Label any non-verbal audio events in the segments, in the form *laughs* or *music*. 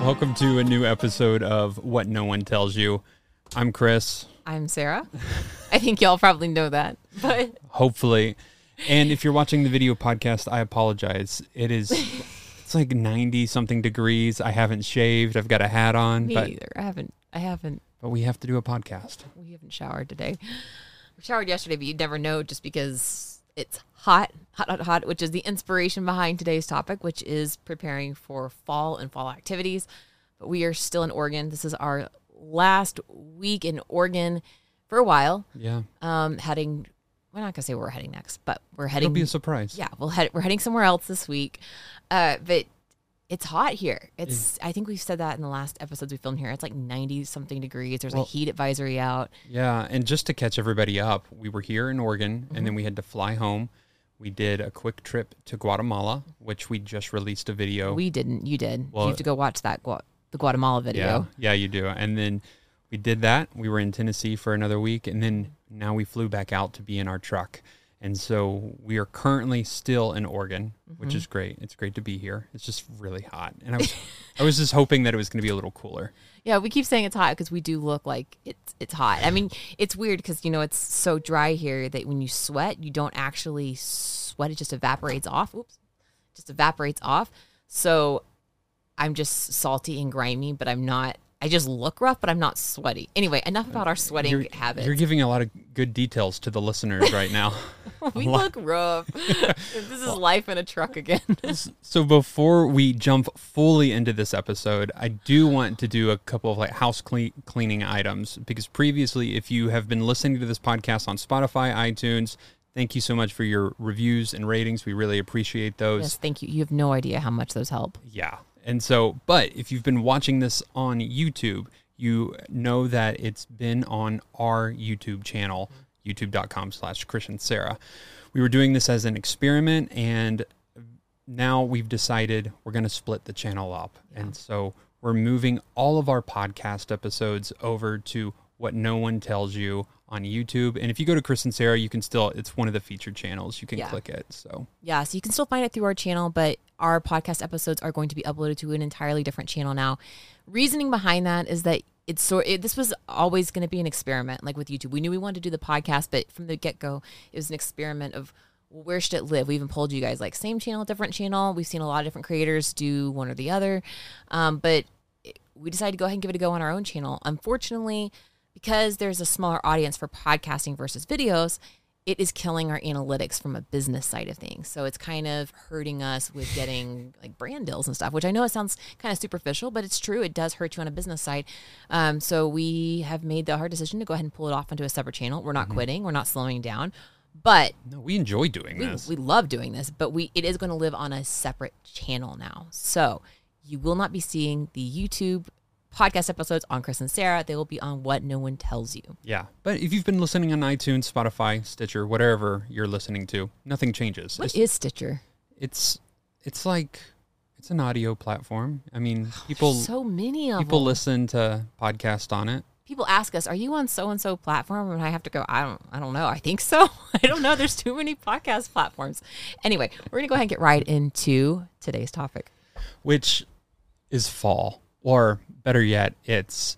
Welcome to a new episode of What No One Tells You. I'm Chris, I'm Sara. I think y'all probably know that, but hopefully. And if you're watching the video podcast, I apologize. It is it's like 90 something degrees. I haven't shaved. I've got a hat on, me but either. I haven't. I haven't. but we have to do a podcast. We haven't showered today. We showered yesterday, but you'd never know just because it's hot, hot, hot, hot. Which is the inspiration behind today's topic, which is preparing for fall and fall activities. But we are still in Oregon. This is our last week in Oregon for a while. Yeah. Um, heading. We're not gonna say where we're heading next, but we're heading. It'll be a surprise. yeah, we'll head. We're heading somewhere else this week. Uh, but it's hot here. It's. Mm. I think we've said that in the last episodes we filmed here. It's like ninety something degrees. There's Well- a heat advisory out. Yeah, and just to catch everybody up, we were here in Oregon and then mm-hmm. we had to fly home. We did a quick trip to Guatemala, which we just released a video. We didn't. You did. Well- you have to go watch that Gua- the Guatemala video. Yeah, video. yeah, you do. And then we did that. We were in Tennessee for another week, and then now we flew back out to be in our truck. And so we are currently still in Oregon, which is mm-hmm. great. It's great to be here. It's just really hot, and I was, I was just hoping that it was going to be a little cooler. Yeah, we keep saying it's hot because we do look like it's it's hot. I mean, it's weird because you know it's so dry here that when you sweat, you don't actually sweat; it just evaporates off. Oops, just evaporates off. So I'm just salty and grimy, but I'm not. I just look rough, but I'm not sweaty. Anyway, enough about our sweating You're, habits. you're giving a lot of good details to the listeners right now. *laughs* we look rough. *laughs* this is life in a truck again. *laughs* So before we jump fully into this episode, I do want to do a couple of like house clean, cleaning items because previously, if you have been listening to this podcast on Spotify, iTunes, thank you so much for your reviews and ratings. We really appreciate those. yes, thank you. You have no idea how much those help. Yeah. And so, but if you've been watching this on YouTube, you know that it's been on our YouTube channel, youtube.com slash Chris and Sara. We were doing this as an experiment and now we've decided we're going to split the channel up. And so we're moving all of our podcast episodes over to what no one tells you on YouTube. And if you go to Chris and Sara, you can still, it's one of the featured channels. You can Yeah. click it. So Yeah, so you can still find it through our channel, but our podcast episodes are going to be uploaded to an entirely different channel now. Reasoning behind that is that it's sort it, this was always going to be an experiment like with YouTube. We knew we wanted to do the podcast, but from the get-go, it was an experiment of where should it live? We even polled you guys like same channel, different channel. We've seen a lot of different creators do one or the other. Um, but we decided to go ahead and give it a go on our own channel. Unfortunately, because there's a smaller audience for podcasting versus videos, it is killing our analytics from a business side of things. So it's kind of hurting us with getting like brand deals and stuff, which I know it sounds kind of superficial, but it's true. It does hurt you on a business side. Um, so we have made the hard decision to go ahead and pull it off into a separate channel. We're not quitting. We're not slowing down, but no, we enjoy doing we, this. we love doing this, but we it is going to live on a separate channel now. So you will not be seeing the YouTube podcast episodes on Chris and Sara. They will be on What No One Tells You. Yeah. But if you've been listening on iTunes, Spotify, Stitcher, whatever you're listening to, nothing changes. What It's, is Stitcher? it's it's like it's an audio platform. I mean, people so many of people them. listen to podcasts on it. People ask us, "Are you on so and so platform?" And I have to go, "I don't, I don't know. I think so. *laughs* I don't know. There's too many podcast platforms." Anyway, we're gonna go ahead and get right into today's topic. which is fall, or better yet, it's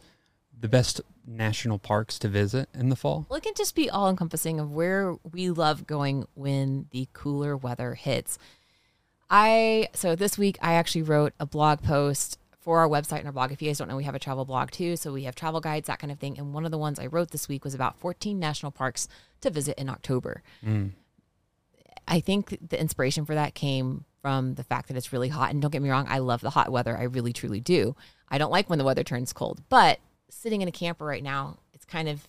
the best national parks to visit in the fall. Well, it can just be all encompassing of where we love going when the cooler weather hits. I so this week I actually wrote a blog post for our website and our blog. If you guys don't know, we have a travel blog too. So we have travel guides, that kind of thing. And one of the ones I wrote this week was about 14 national parks to visit in October. Mm. I think the inspiration for that came from the fact that it's really hot. And don't get me wrong, I love the hot weather. I really, truly do. I don't like when the weather turns cold. But sitting in a camper right now, it's kind of,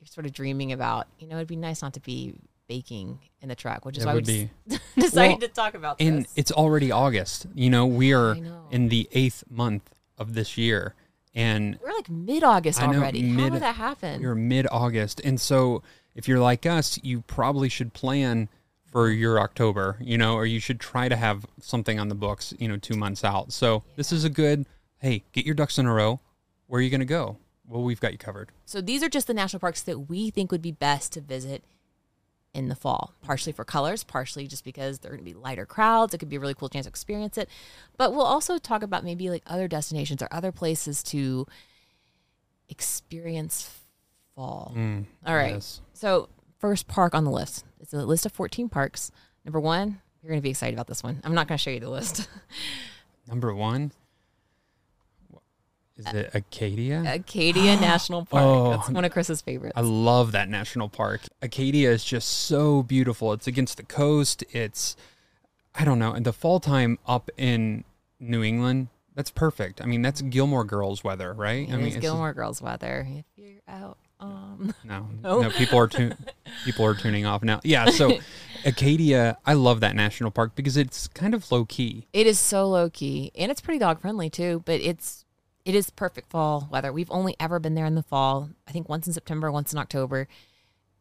you're sort of dreaming about, you know, it'd be nice not to be baking in the truck, which is It why we be. *laughs* decided Well, to talk about And this. it's already August. You know, we are know. in the eighth month of this year. And We're like mid August already. How did that happen? You're mid August. And so if you're like us, you probably should plan for your October, you know, or you should try to have something on the books, you know, two months out. So this is a good, hey, get your ducks in a row. Where are you going to go? Well, we've got you covered. So these are just the national parks that we think would be best to visit in the fall, partially for colors, partially just because they're going to be lighter crowds. It could be a really cool chance to experience it. But we'll also talk about maybe like other destinations or other places to experience fall. Mm, All right. yes. So, first park on the list. It's a list of 14 parks. Number one, you're going to be excited about this one. I'm not going to show you the list. *laughs* Number one. Is it Acadia? Acadia *gasps* National Park. Oh. That's one of Chris's favorites. I love that national park. Acadia is just so beautiful. It's against the coast. It's, I don't know, and the fall time up in New England, that's perfect. I mean, that's Gilmore Girls weather, right? It I mean, Gilmore Girls weather. If you're out, um, *laughs* No, No. *laughs* no, people are tu- *laughs* people are tuning off now. Yeah, so Acadia, I love that national park because it's kind of low key. it is so low key and it's pretty dog friendly too. But it's it is perfect fall weather. We've only ever been there in the fall. I think once in September, once in October.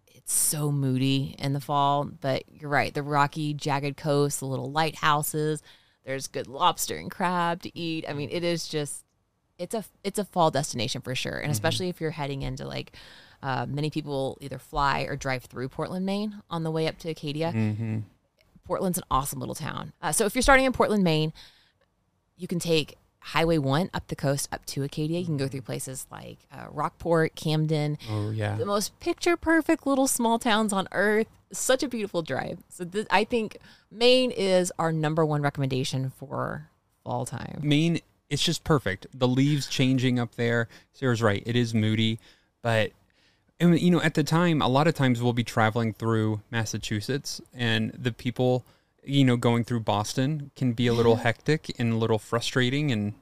It's so moody in the fall, but you're right. The rocky, jagged coast, the little lighthouses. There's good lobster and crab to eat. I mean, it is just it's a it's a fall destination for sure, and especially if you're heading into like. Uh, many people either fly or drive through Portland, Maine on the way up to Acadia. Mm-hmm. Portland's an awesome little town. Uh, so if you're starting in Portland, Maine, you can take Highway 1 up the coast up to Acadia. You can go through places like uh, Rockport, Camden, Oh yeah, the most picture perfect little small towns on earth. Such a beautiful drive. So th- I think Maine is our number one recommendation for fall time. Maine. It's just perfect. The leaves changing up there. Sara's right. It is moody, but and you know at the time, a lot of times we'll be traveling through Massachusetts, and the people, you know, going through Boston can be a little *laughs* hectic and a little frustrating, and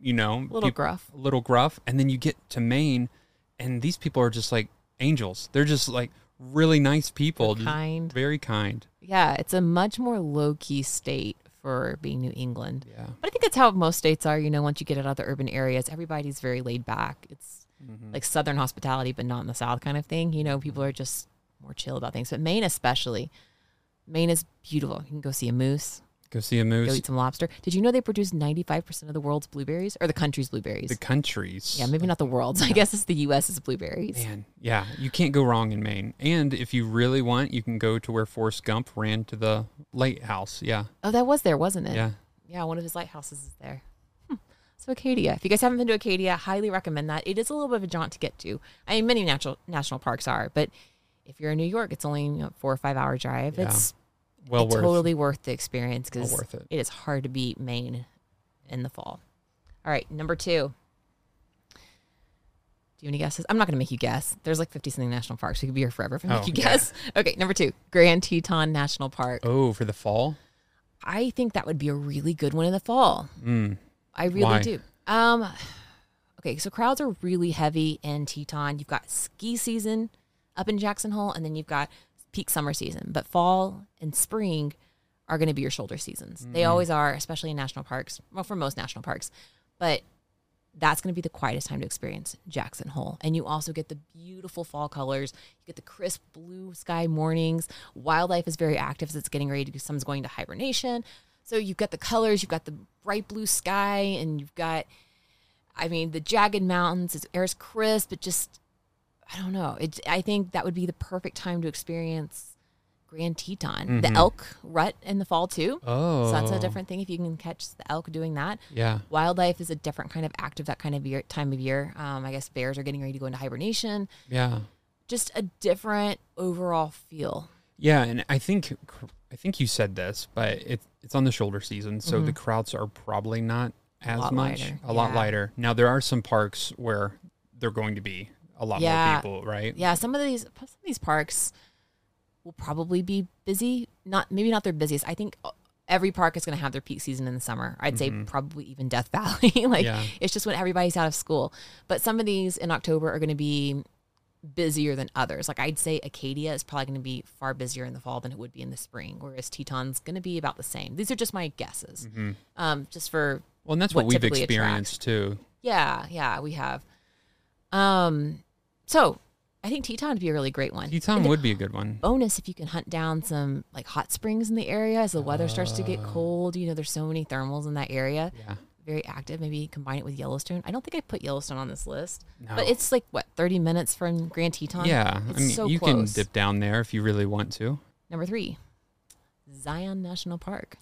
you know, A little peop- gruff. a little gruff, and then you get to Maine, and these people are just like angels. They're just like really nice people, kind. very kind. Yeah, it's a much more low key state for being New England. Yeah. But I think that's how most states are. You know, once you get out of the urban areas, everybody's very laid back. It's Mm-hmm. like Southern hospitality, but not in the South kind of thing. You know, people are just more chill about things. But Maine, especially, Maine is beautiful. You can go see a moose, Go see a go eat some lobster. Did you know they produce 95% of the world's blueberries or the country's blueberries? The countries. yeah, maybe not the world's. I guess it's the U.S.'s blueberries. Man, yeah, you can't go wrong in Maine. And if you really want, you can go to where Forrest Gump ran to the lighthouse. Yeah, Oh, that was there, wasn't it? yeah. Yeah, one of his lighthouses is there. Hmm. So Acadia. If you guys haven't been to Acadia, highly recommend that. It is a little bit of a jaunt to get to. I mean, many natural national parks are, but if you're in New York, it's only you know, four or five hour drive. Yeah. It's Well it's worth. totally worth the experience because Well it. it is hard to beat Maine in the fall. All right, number two. Do you have any guesses? I'm not going to make you guess. There's like 50 something national parks. We could be here forever if I make Oh, you yeah. guess. Okay, number two, Grand Teton National Park. Oh, for the fall. I think that would be a really good one in the fall. Mm. I really Why? do. Um, okay, so crowds are really heavy in Teton. You've got ski season up in Jackson Hole, and then you've got peak summer season. But fall and spring are going to be your shoulder seasons. They mm-hmm. always are, especially in national parks. Well, for most national parks, but that's going to be the quietest time to experience Jackson Hole. And you also get the beautiful fall colors. You get the crisp blue sky mornings. Wildlife is very active as it's getting ready to, some's going to hibernation. So you've got the colors, you've got the bright blue sky, and you've got, I mean, the jagged mountains. It's air's crisp. It just, I don't know. It, I think that would be the perfect time to experience Grand Teton. The elk rut in the fall too. Oh, So that's a different thing if you can catch the elk doing that. Yeah. Wildlife is a different kind of active that kind of year, time of year. Um, I guess bears are getting ready to go into hibernation. Yeah. Just a different overall feel. Yeah, and I think I think you said this, but it, it's on the shoulder season, so the crowds are probably not as Mm-hmm. lot much, lighter, a lot yeah. lighter. Now there are some parks where they're going to be a lot Yeah. more people, right? Yeah, some of these some of these parks will probably be busy. Not maybe not their busiest. I think every park is going to have their peak season in the summer. I'd say probably even Death *laughs* Valley. like Yeah. it's just when everybody's out of school. But some of these in October are going to be busier than others. Like I'd say Acadia is probably going to be far busier in the fall than it would be in the spring, whereas Teton's going to be about the same. These are just my guesses. Um, just for Well, and that's What what, we've experienced too. yeah, yeah, we have. Um, so I think Teton would be a really great one. Teton would be a good one. bonus if you can hunt down some like hot springs in the area as the weather starts to get Ah. cold. You know, there's so many thermals in that area. Yeah. very active. Maybe combine it with Yellowstone. I don't think I put Yellowstone on this list, No. but it's like what thirty minutes from Grand Teton. yeah. it's I mean, so you close. can dip down there if you really want to. Number three, Zion National Park.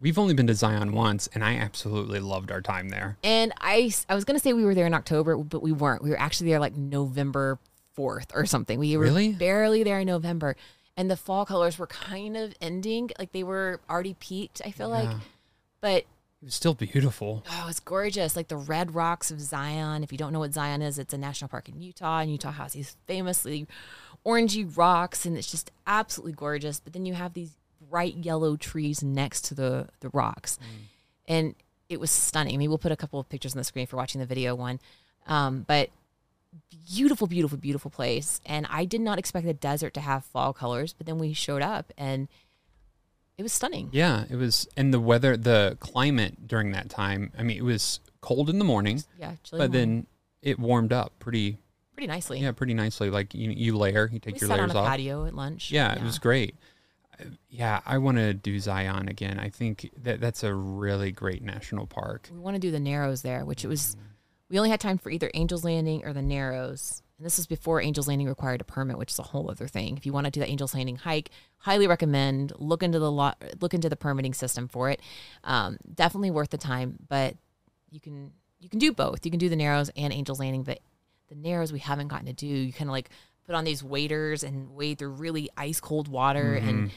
We've only been to Zion once, and I absolutely loved our time there. And I, I was going to say we were there in October, but we weren't. We were actually there like November 4th or something. We were Really? barely there in November. And the fall colors were kind of ending. Like they were already peaked, I feel like. But It was still beautiful. oh, it's gorgeous. Like the red rocks of Zion. If you don't know what Zion is, it's a national park in Utah. And Utah has these famously orangey rocks. And it's just absolutely gorgeous. But then you have these bright yellow trees next to the, the rocks. and it was stunning. I mean, we'll put a couple of pictures on the screen for watching the video one. Um, but beautiful, beautiful, beautiful place. And I did not expect the desert to have fall colors, but then we showed up and it was stunning. Yeah, it was, and the weather, the climate during that time. I mean, it was cold in the morning, Yeah, chilly but morning. then it warmed up pretty, pretty nicely. yeah, pretty nicely. Like you, you layer, you we take your sat on layers a off. patio at lunch. Yeah, it was great. Yeah, I want to do Zion again. I think that that's a really great national park. We want to do the Narrows there, which it was. Mm. We only had time for either Angels Landing or the Narrows, and this was before Angels Landing required a permit, which is a whole other thing. If you want to do the Angels Landing hike, highly recommend look into the lot, look into the permitting system for it. Um, definitely worth the time, but you can you can do both. You can do the Narrows and Angels Landing, but the Narrows we haven't gotten to do. You kind of like put on these waders and wade through really ice cold water, and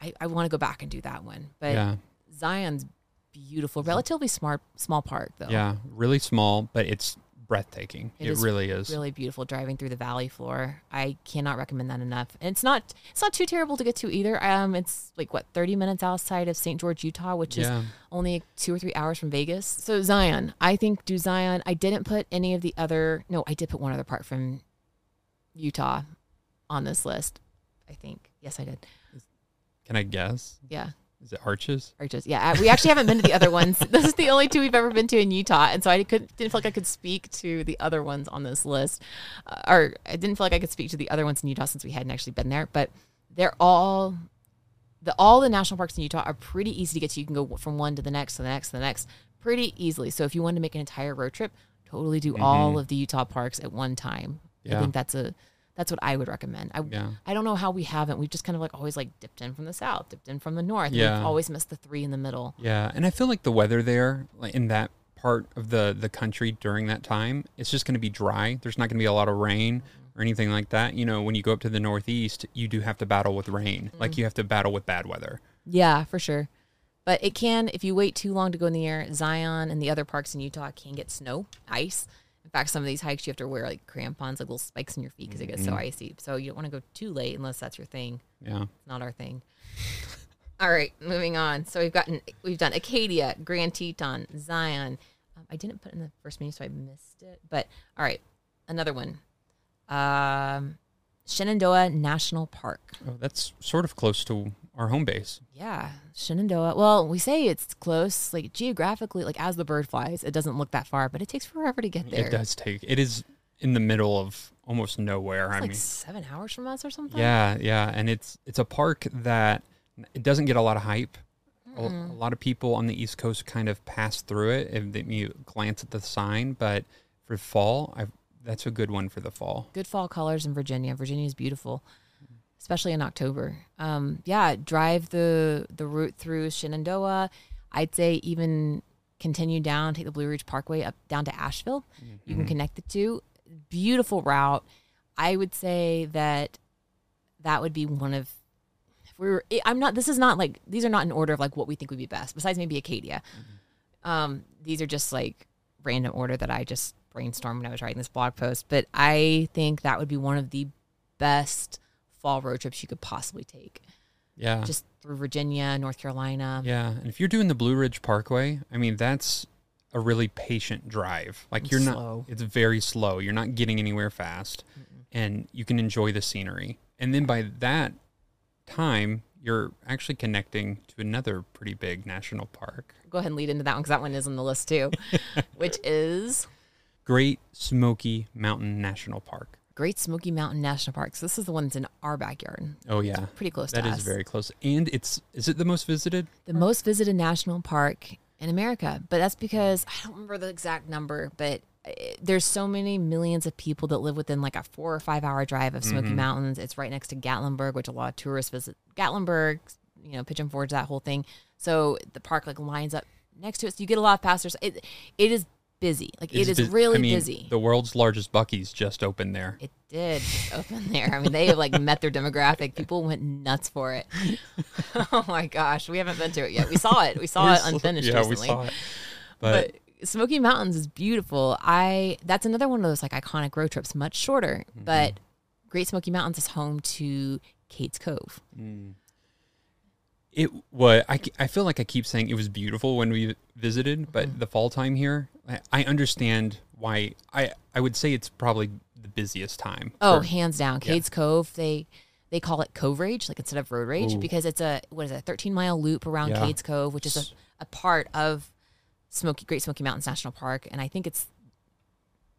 I, I want to go back and do that one. But Mm-hmm. Yeah, Zion's beautiful, relatively smart, small park though. yeah, really small, but it's breathtaking. It It, is really is. Really beautiful driving through the valley floor. I cannot recommend that enough. And it's not it's not too terrible to get to either. Um, it's like what thirty minutes outside of St. George, Utah, which is only two or three hours from Vegas. So Zion, I think do Zion. I didn't put any of the other. No, I did put one other part from Utah on this list. I think yes, I did. Can I guess? Yeah. Is it Arches? Arches. Yeah, we actually haven't been to the other *laughs* ones. This is the only two we've ever been to in Utah, and so I couldn't didn't feel like I could speak to the other ones on this list, uh, or I didn't feel like I could speak to the other ones in Utah since we hadn't actually been there. But they're all the all the national parks in Utah are pretty easy to get to. You can go from one to the next, to the next, to the next, pretty easily. So if you wanted to make an entire road trip, totally do all of the Utah parks at one time. I think that's a that's what I would recommend. I Yeah. I don't know how we haven't. We've just kind of like always like dipped in from the south, dipped in from the north. Yeah. We've always missed the three in the middle. Yeah, and I feel like the weather there, like in that part of the the country during that time, it's just going to be dry. There's not going to be a lot of rain or anything like that. You know, when you go up to the northeast, you do have to battle with rain. Like mm-hmm. you have to battle with bad weather. Yeah, for sure. But it can, if you wait too long to go in the air, Zion and the other parks in Utah can get snow, ice. In fact, some of these hikes you have to wear like crampons, like little spikes in your feet because it gets so icy. So you don't want to go too late unless that's your thing. Yeah. It's not our thing. All right, moving on. So we've gotten we've done Acadia, Grand Teton, Zion. Um, I didn't put in the first menu, so I missed it. But all right, another one. Um, Shenandoah National Park. Oh, that's sort of close to our home base. Yeah, Shenandoah. Well, we say it's close, like geographically, like as the bird flies, it doesn't look that far, but it takes forever to get there. It does take. It is in the middle of almost nowhere. It's I like mean, seven hours from us or something. yeah, yeah, and it's it's a park that it doesn't get a lot of hype. A, a lot of people on the East Coast kind of pass through it if they, you glance at the sign, but for fall, I that's a good one for the fall. good fall colors in Virginia. Virginia is beautiful, especially in October. Um, yeah, drive the the route through Shenandoah. I'd say even continue down, take the Blue Ridge Parkway up down to Asheville. You can connect the two. Beautiful route. I would say that that would be one of. If we were, I'm not. This is not like these are not in order of like what we think would be best. Besides maybe Acadia, um, these are just like random order that I just brainstormed when I was writing this blog post. But I think that would be one of the best fall road trips you could possibly take. Yeah, Just through Virginia, North Carolina. Yeah, and if you're doing the Blue Ridge Parkway, I mean that's a really patient drive. Like you're Slow. not it's very slow. You're not getting anywhere fast and you can enjoy the scenery. And then by that time, you're actually connecting to another pretty big national park. Go ahead and lead into that one because that one is on the list too, *laughs* which is Great Smoky Mountain National Park. Great Smoky Mountain National Park. So this is the one that's in our backyard. Oh yeah. Pretty close That is us. very close. And it's is it the most visited? the most visited national park in America. But that's because I don't remember the exact number, but uh, there's so many millions of people that live within like a four or five hour drive of Smoky Mountains. It's right next to Gatlinburg, which a lot of tourists visit. Gatlinburg, you know, Pigeon Forge, that whole thing. So the park like lines up next to it. So you get a lot of passers. It it is busy. Like it It's is bus- really I mean, busy. The world's largest Buc-ee's just opened there. It did *laughs* open there. I mean, they have like met their demographic. People went nuts for it. *laughs* oh my gosh, we haven't been to it yet. We saw it. We saw We're it unfinished Yeah, recently. we saw it. But, But, Smoky Mountains is beautiful. I that's another one of those like iconic road trips, much shorter. Mm-hmm. But Great Smoky Mountains is home to Cades Cove. It was I, I feel like I keep saying it was beautiful when we visited, but Mm-hmm. the fall time here, I, I understand why. I I would say it's probably the busiest time. Oh, for- hands down, Cades Cove. They they call it Cove Rage, like instead of Road Rage, Ooh. because it's a what is it, a 13 mile loop around Yeah. Cades Cove, which is a, a part of Smoky Great Smoky Mountains National Park, and I think it's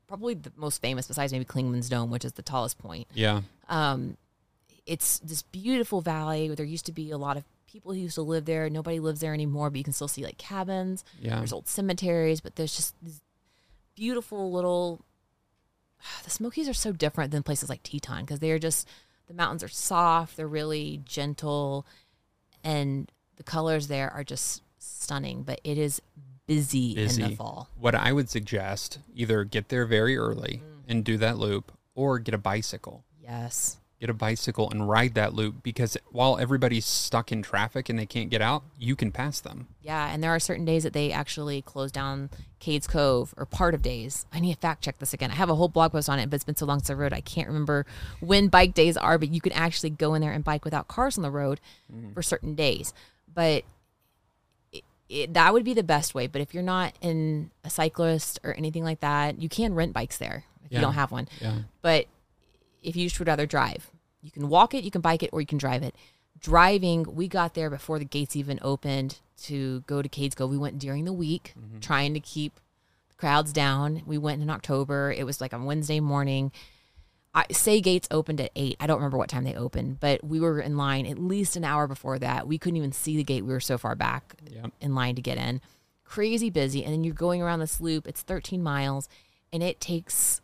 probably the most famous besides maybe Clingmans Dome, which is the tallest point. yeah, Um, it's this beautiful valley. Where there used to be a lot of people who used to live there. Nobody lives there anymore, but you can still see like cabins. yeah. There's old cemeteries, but there's just these beautiful little. *sighs* The Smokies are so different than places like Teton because they are just the mountains are soft. They're really gentle, and the colors there are just stunning. But it is busy, in the fall. What I would suggest either get there very early Mm. and do that loop, or get a bicycle. Yes. Get a bicycle and ride that loop because while everybody's stuck in traffic and they can't get out, you can pass them. Yeah, and there are certain days that they actually close down Cades Cove or part of days. I need to fact check this again. I have a whole blog post on it, but it's been so long since I wrote. I can't remember when bike days are, but you can actually go in there and bike without cars on the road mm-hmm. for certain days. But it, it, that would be the best way. But if you're not in a cyclist or anything like that, you can rent bikes there if Yeah. you don't have one. Yeah. But if you just would rather drive, you can walk it, you can bike it, or you can drive it. Driving, we got there before the gates even opened to go to Cades Cove. We went during the week, mm-hmm. trying to keep the crowds down. We went in October. It was like on Wednesday morning. I say gates opened at eight. I don't remember what time they opened, but we were in line at least an hour before that. We couldn't even see the gate. We were so far back Yeah. in line to get in. Crazy busy. And then you're going around this loop. It's 13 miles and it takes,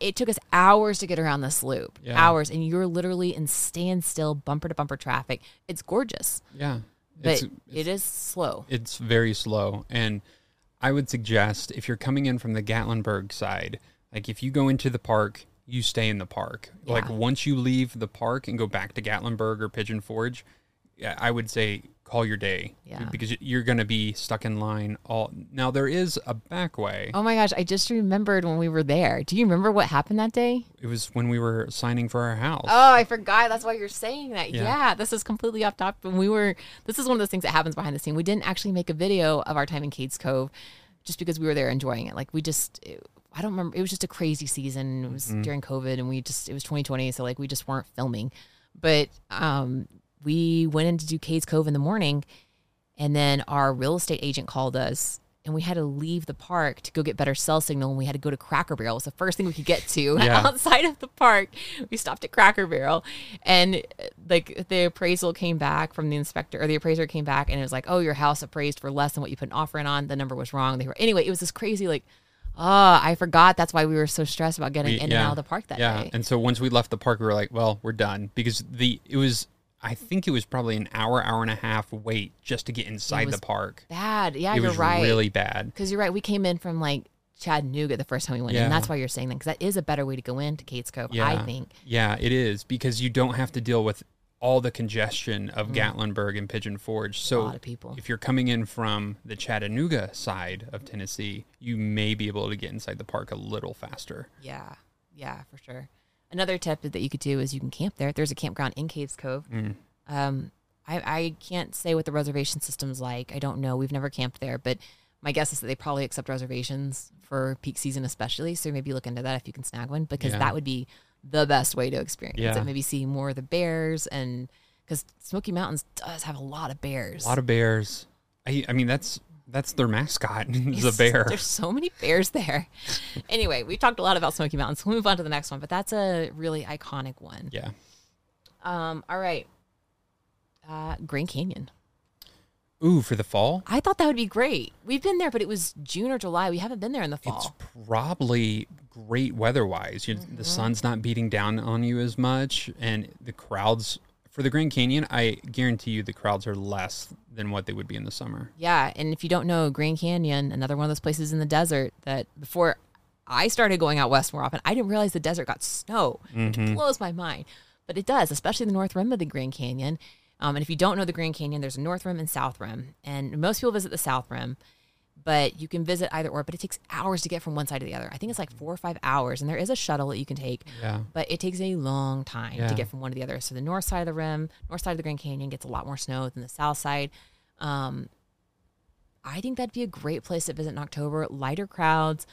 it took us hours to get around this loop. Yeah. Hours. And you're literally in standstill, bumper to bumper traffic. It's gorgeous, Yeah. but It's- it is slow. it's very slow and i would suggest if you're coming in from the gatlinburg side like if you go into the park you stay in the park like once you leave the park and go back to gatlinburg or pigeon forge yeah, i would say call your day Yeah. because you're going to be stuck in line all now there is a back way Oh my gosh. I just remembered when we were there. Do you remember what happened that day? it was when we were signing for our house Oh, I forgot. That's why you're saying that. Yeah. Yeah. this is completely off topic. When we were, this is one of those things that happens behind the scene. We didn't actually make a video of our time in Cades Cove, just because we were there enjoying it. Like we just, it- I don't remember. It was just a crazy season. It was during COVID, and we just, it was 2020, so like we just weren't filming. But um, we went in to do Cades Cove in the morning, and then our real estate agent called us. And we had to leave the park to go get better cell signal. And we had to go to Cracker Barrel. It was the first thing we could get to *laughs* Yeah. outside of the park. We stopped at Cracker Barrel, and uh, like the appraisal came back from the inspector, or the appraiser came back, and it was like, "Oh, your house appraised for less than what you put an offer in on." The number was wrong. They were anyway. It was this crazy like, oh, I forgot. That's why we were so stressed about getting We- in and out of the park that yeah day. and so once we left the park we were like well we're done because the it was i think it was probably an hour hour and a half wait just to get inside the park Bad. Yeah, it you're was right. really bad Because you're right. We came in from like Chattanooga the first time we went in. Yeah. That's why you're saying that. Because that is a better way to go into Cades Cove, I think. Yeah, it is because you don't have to deal with all the congestion of Mm. Gatlinburg and Pigeon Forge. So lot of people. if you're coming in from the Chattanooga side of Tennessee, you may be able to get inside the park a little faster. Yeah. Yeah, for sure. Another tip that you could do is you can camp there. There's a campground in Cades Cove. Mm. Um, I, I can't say what the reservation system's like. I don't know. We've never camped there, but my guess is that they probably accept reservations for peak season, especially. So maybe look into that if you can snag one, because Yeah. that would be the best way to experience Yeah. it. Maybe see more of the bears, and because Smoky Mountains does have a lot of bears. A lot of bears. I, I mean, that's that's their mascot *laughs* is a bear. *laughs* There's so many bears there. *laughs* anyway, we talked a lot about Smoky Mountains. We'll move on to the next one, but that's a really iconic one. Yeah. Um, all right. Uh, Grand Canyon. Ooh, for the fall? I thought that would be great. We've been there, but it was June or July. We haven't been there in the fall. It's probably great weather-wise. Mm-hmm. The sun's not beating down on you as much, and the crowds for the Grand Canyon. I guarantee you, the crowds are less than what they would be in the summer. Yeah, and if you don't know Grand Canyon, another one of those places in the desert that before I started going out west more often, I didn't realize the desert got snow, which blows my mind. But it does, especially the north rim of the Grand Canyon. Um, and if you don't know the Grand Canyon, there's a north rim and south rim, and most people visit the south rim. But you can visit either or, but it takes hours to get from one side to the other. I think it's like four or five hours, and there is a shuttle that you can take. Yeah. but it takes a long time Yeah. to get from one to the other. So the north side of the rim, north side of the Grand Canyon gets a lot more snow than the south side. Um, I think that'd be a great place to visit in October. Lighter crowds.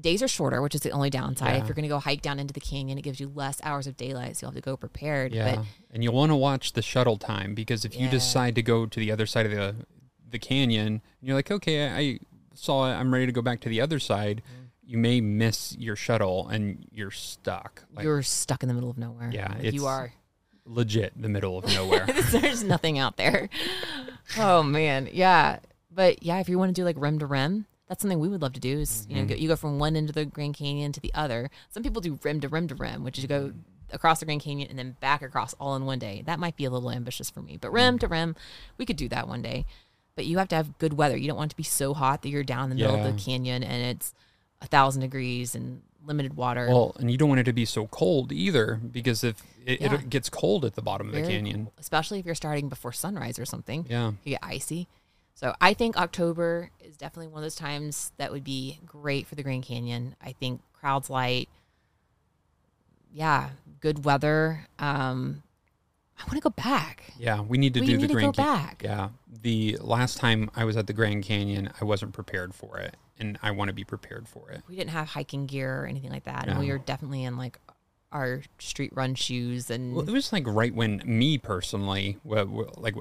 Days are shorter, which is the only downside. Yeah. If you're going to go hike down into the canyon, it gives you less hours of daylight, so you'll have to go prepared. Yeah, But and you'll want to watch the shuttle time because if you decide to go to the other side of the the canyon, and you're like, okay, I, saw it, I'm ready to go back to the other side. Mm-hmm. You may miss your shuttle and you're stuck. Like you're stuck in the middle of nowhere. Yeah, you are. legit the middle of *laughs* nowhere. *laughs* There's nothing out there. *laughs* Oh man, yeah. But yeah, if you want to do like rim to rim, that's something we would love to do. Is you know Mm-hmm. go, you go from one end of the Grand Canyon to the other. Some people do rim to rim to rim, which is you go across the Grand Canyon and then back across all in one day. That might be a little ambitious for me, but rim Mm. to rim, we could do that one day. But you have to have good weather. You don't want it to be so hot that you're down in the middle of the canyon and it's a thousand degrees and limited water. well, and you don't want it to be so cold either because if it, Yeah. it gets cold at the bottom of the canyon. cool, especially if you're starting before sunrise or something. Yeah. you get icy. So I think October is definitely one of those times that would be great for the Grand Canyon. I think crowds light. Yeah, good weather. Um, I want to go back. Yeah, we need to We do need the to go Grand Canyon. back. Yeah, the last time I was at the Grand Canyon, I wasn't prepared for it, and I want to be prepared for it. We didn't have hiking gear or anything like that, and we were definitely in like our street run shoes and Well, it was like right when me personally, like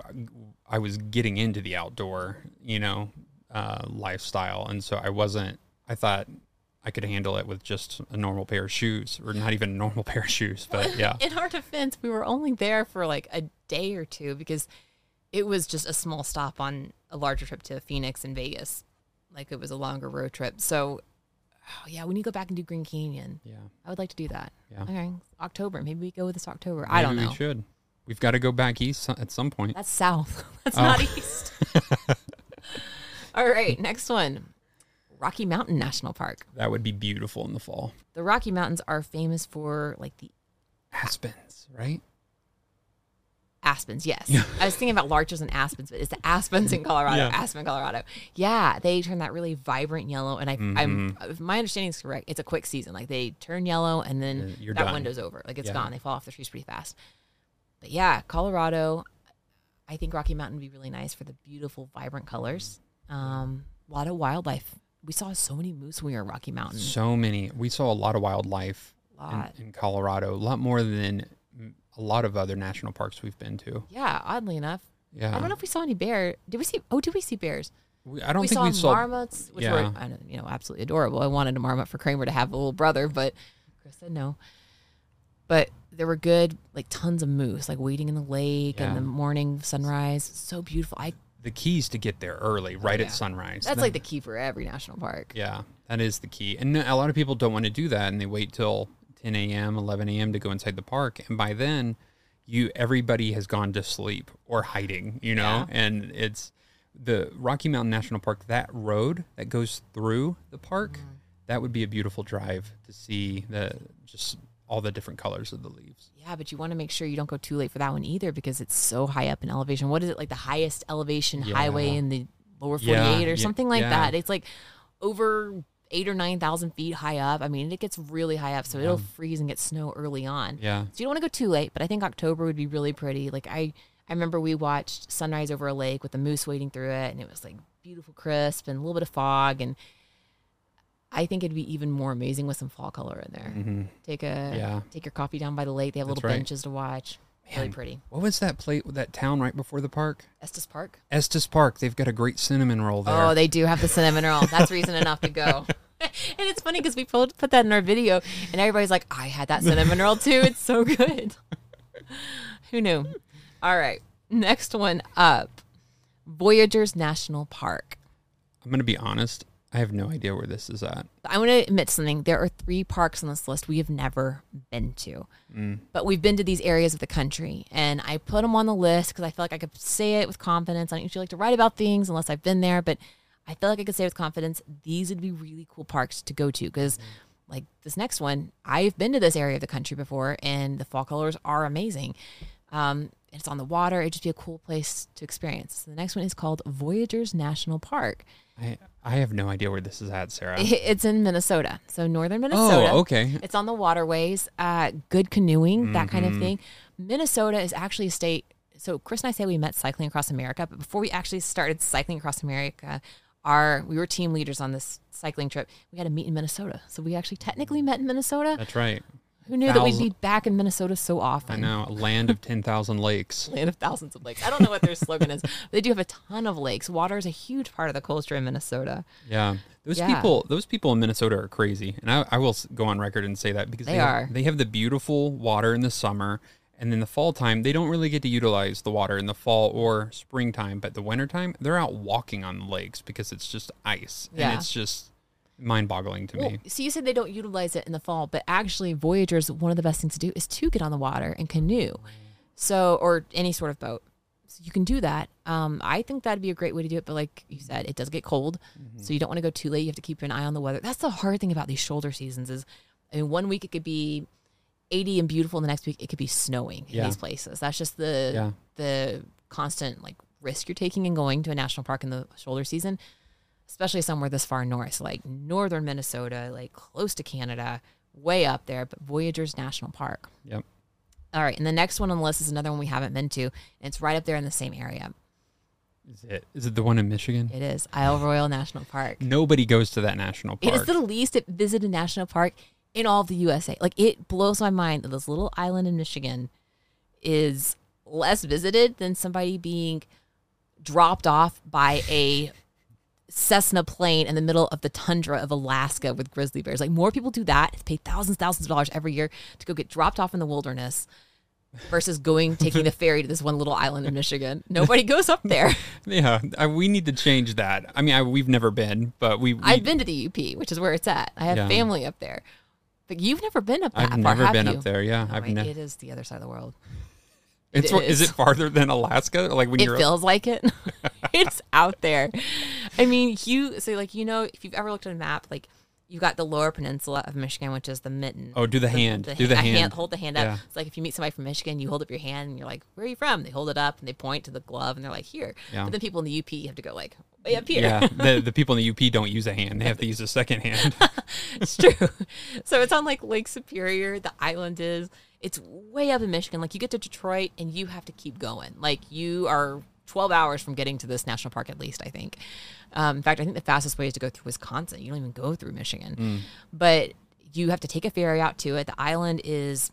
I was getting into the outdoor, you know, uh, lifestyle, and so I wasn't. I thought I could handle it with just a normal pair of shoes, or not even a normal *laughs* pair of shoes, but *laughs* yeah, in our defense, we were only there for like a day or two because it was just a small stop on a larger trip to Phoenix and Vegas. Like it was a longer road trip. So, oh, *sighs* yeah, we need to go back and do Green Canyon. yeah. I would like to do that. Yeah. Okay, October. Maybe we go with this October. I don't know. We should. We've got to go back east at some point. That's south. *laughs* That's Oh. not east. All right, next one. Rocky Mountain National Park. That would be beautiful in the fall. The Rocky Mountains are famous for like the Aspens, right? Aspens, yes. I was thinking about larches and aspens, but it's the aspens in Colorado, Yeah. Aspen, Colorado. Yeah, they turn that really vibrant yellow, and I, I'm Mm-hmm. if my understanding is correct. It's a quick season, like they turn yellow, and then you're that done. window's over, like it's Yeah. gone. They fall off the trees pretty fast. But yeah, Colorado. I think Rocky Mountain would be really nice for the beautiful, vibrant colors. Um, a lot of wildlife. We saw so many moose when we were Rocky Mountain. So many. We saw a lot of wildlife Lot. in, in Colorado, a lot more than a lot of other national parks we've been to. Yeah, oddly enough. Yeah. I don't know if we saw any bear. Did we see? Oh, did we see bears? We, I don't we think saw we saw. marmots, which were Yeah. I don't, you know absolutely adorable. I wanted a marmot for Kramer to have a little brother, but Chris said no. But there were good, like tons of moose, like waiting in the lake and Yeah. the morning sunrise. So beautiful. I the keys to get there early, right yeah. at sunrise. that's That- like the key for every national park. Yeah, that is the key. And a lot of people don't want to do that, and they wait till 10 a.m., 11 a.m. to go inside the park, and by then, you everybody has gone to sleep or hiding. You know, Yeah. and it's the Rocky Mountain National Park. That road that goes through the park, Mm-hmm. that would be a beautiful drive to see the just all the different colors of the leaves. Yeah, but you want to make sure you don't go too late for that one either because it's so high up in elevation. What is it like the highest elevation highway in the lower Yeah, 48 or yeah, something like yeah. that? It's like over eight or 9,000 feet high up. I mean, it gets really high up, so it'll freeze and get snow early on. Yeah, So you don't want to go too late, but I think October would be really pretty. Like I, I remember we watched sunrise over a lake with the moose wading through it, and it was like beautiful, crisp, and a little bit of fog. And I think it'd be even more amazing with some fall color in there. Take a Mm-hmm. Yeah. take your coffee down by the lake. They have That's little right. benches to watch. Really pretty. what was that plate? With that town right before the park? Estes Park. Estes Park. They've got a great cinnamon roll there. Oh, they do have the cinnamon roll. That's reason enough to go. *laughs* *laughs* and it's funny because we put put that in our video, and everybody's like, "I had that cinnamon roll too. It's so good." *laughs* Who knew? All right, next one up, Voyageurs National Park. I'm going to be honest. I have no idea where this is at. I want to admit something. There are three parks on this list we have never been to, Mm. but we've been to these areas of the country, and I put them on the list because I feel like I could say it with confidence. I don't usually like to write about things unless I've been there, but I feel like I could say with confidence these would be really cool parks to go to because, like this next one, I've been to this area of the country before, and the fall colors are amazing. Um, it's on the water. It'd just be a cool place to experience. So the next one is called Voyageurs National Park. I I have no idea where this is at, Sara. *laughs* It's in Minnesota, so northern Minnesota. oh, okay. It's on the waterways, uh, good canoeing, that kind of Mm-hmm. thing. Minnesota is actually a state. So Chris and I say we met cycling across America, but before we actually started cycling across America, our we were team leaders on this cycling trip. We had to meet in Minnesota, so we actually technically met in Minnesota. That's right. Who knew that we'd be back in Minnesota so often? I know. A land of 10,000 lakes. *laughs* Land of thousands of lakes. I don't know what their slogan is. They do have a ton of lakes. Water is a huge part of the culture in Minnesota. Yeah. Those Yeah. people those people in Minnesota are crazy. And I, I will go on record and say that because They have, are. they have the beautiful water in the summer and in the fall time they don't really get to utilize the water in the fall or springtime, but the wintertime they're out walking on the lakes because it's just ice. Yeah. And it's just mind-boggling to Well, me. so you said they don't utilize it in the fall, but actually, Voyageurs, one of the best things to do is to get on the water and canoe. So, or any sort of boat. So you can do that. Um, I think that'd be a great way to do it. But like you said, it does get cold, so you don't want to go too late. You have to keep an eye on the weather. That's the hard thing about these shoulder seasons. Is I mean, one week it could be 80 and beautiful, and the next week it could be snowing in Yeah. these places. That's just the Yeah. the constant like risk you're taking in going to a national park in the shoulder season especially somewhere this far north, like northern Minnesota, like close to Canada, way up there, but Voyageurs National Park. Yep. All right, and the next one on the list is another one we haven't been to, and it's right up there in the same area. Is it is it the one in Michigan? It is Isle *sighs* Royal National Park. Nobody goes to that national It park. is the least visited national park in all of the USA. Like it blows my mind that this little island in Michigan is less visited than somebody being dropped off by a Cessna plane in the middle of the tundra of Alaska with grizzly bears. Like more people do that, pay thousands, thousands of dollars every year to go get dropped off in the wilderness versus going *laughs* taking the ferry to this one little island in Michigan. Nobody *laughs* goes up there. yeah, I, we need to change that. I mean, I, we've never been, but we, we I've been to the UP, which is where it's at. I have Yeah. family up there. But you've never been up that I've far, never been you? up there. Yeah, Oh, I've never. It is the other side of the world. It's It is is. it farther than Alaska? Like when It you're feels like it. *laughs* *laughs* it's out there. I mean, you so like you know if you've ever looked at a map, like you've got the lower peninsula of Michigan, which is the mitten. Oh, do the hand. Do the a hand. Hold the hand up. Yeah. It's like if you meet somebody from Michigan, you hold up your hand and you're like, "Where are you from?" They hold it up and they point to the glove and they're like, "Here." Yeah. But then people in the UP have to go like way up here. Yeah, the the *laughs* people in the UP don't use a hand; they have to use a second hand. it's true. So it's on like Lake Superior. The island is. It's way up in Michigan. Like you get to Detroit and you have to keep going. Like you are 12 hours from getting to this national park at least. I think. Um, in fact, I think the fastest way is to go through Wisconsin. You don't even go through Michigan, but you have to take a ferry out to it. The island is.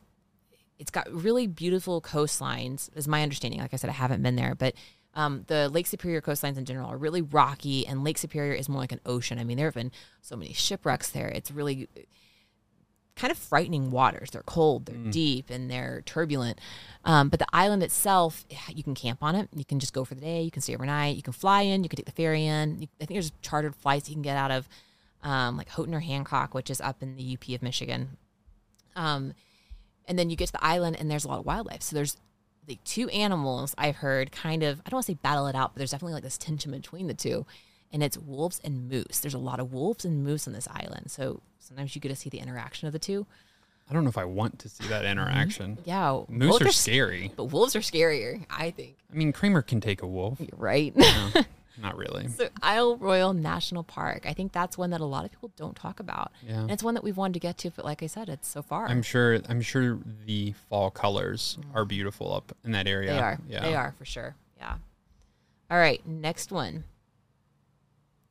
It's got really beautiful coastlines, is my understanding. Like I said, I haven't been there, but um, the Lake Superior coastlines in general are really rocky, and Lake Superior is more like an ocean. I mean, there have been so many shipwrecks there. It's really kind of frightening waters. They're cold, they're deep, and they're turbulent. Um, but the island itself, you can camp on it. You can just go for the day. You can stay overnight. You can fly in. You can take the ferry in. You, I think there's chartered flights you can get out of, um, like Houghton or Hancock, which is up in the UP of Michigan. Um, and then you get to the island, and there's a lot of wildlife. So there's the two animals I've heard kind of I don't want to say battle it out, but there's definitely like this tension between the two. And it's wolves and moose. There's a lot of wolves and moose on this island. So sometimes you get to see the interaction of the two. I don't know if I want to see that mm-hmm. interaction. Yeah. Moose are scary. But wolves are scarier, I think. I mean, Kramer can take a wolf. You're right. *laughs* Not really. so Isle Royale National Park. I think that's one that a lot of people don't talk about. Yeah. And it's one that we've wanted to get to, but like I said, it's so far. I'm sure. I'm sure the fall colors mm. are beautiful up in that area. They are. Yeah. They are for sure. Yeah. All right. Next one.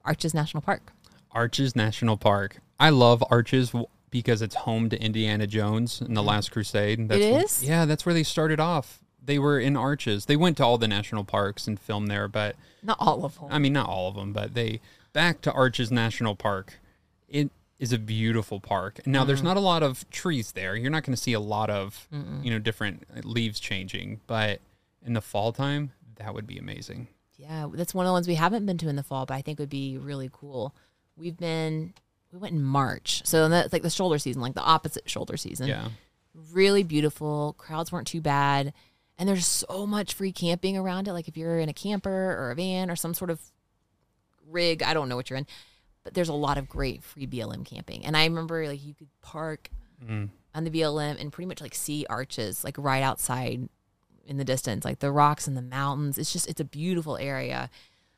Arches National Park. Arches National Park. I love Arches because it's home to Indiana Jones and the mm. Last Crusade. That's It where- is? yeah, that's where they started off. They were in Arches. They went to all the national parks and filmed there, but Not all of them. I mean, not all of them, but they back to Arches National Park. It is a beautiful park. Now, there's mm. not a lot of trees there. You're not going to see a lot of you know different uh, leaves changing, but in the fall time, that would be amazing. Yeah, that's one of the ones we haven't been to in the fall, but I think would be really cool. We've been we went in March, so that's like the shoulder season, like the opposite shoulder season. Yeah. really beautiful. Crowds weren't too bad. And there's so much free camping around it. Like if you're in a camper or a van or some sort of rig, I don't know what you're in, but there's a lot of great free BLM camping. And I remember like you could park Mm. on the BLM and pretty much like see arches like right outside in the distance, like the rocks and the mountains. It's just it's a beautiful area.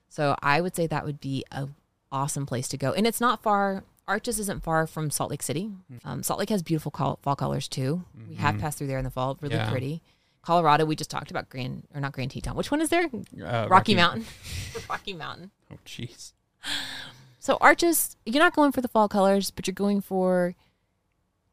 So I would say that would be a awesome place to go. And it's not far. Arches isn't far from Salt Lake City. Um, Salt Lake has beautiful col- fall colors too. We have passed through there in the fall. Really Yeah. pretty. Colorado, we just talked about Grand or not Grand Teton. Which one is there? Uh, Rocky, Mountain. *laughs* *laughs* Rocky Mountain. Oh, jeez. So Arches, you're not going for the fall colors, but you're going for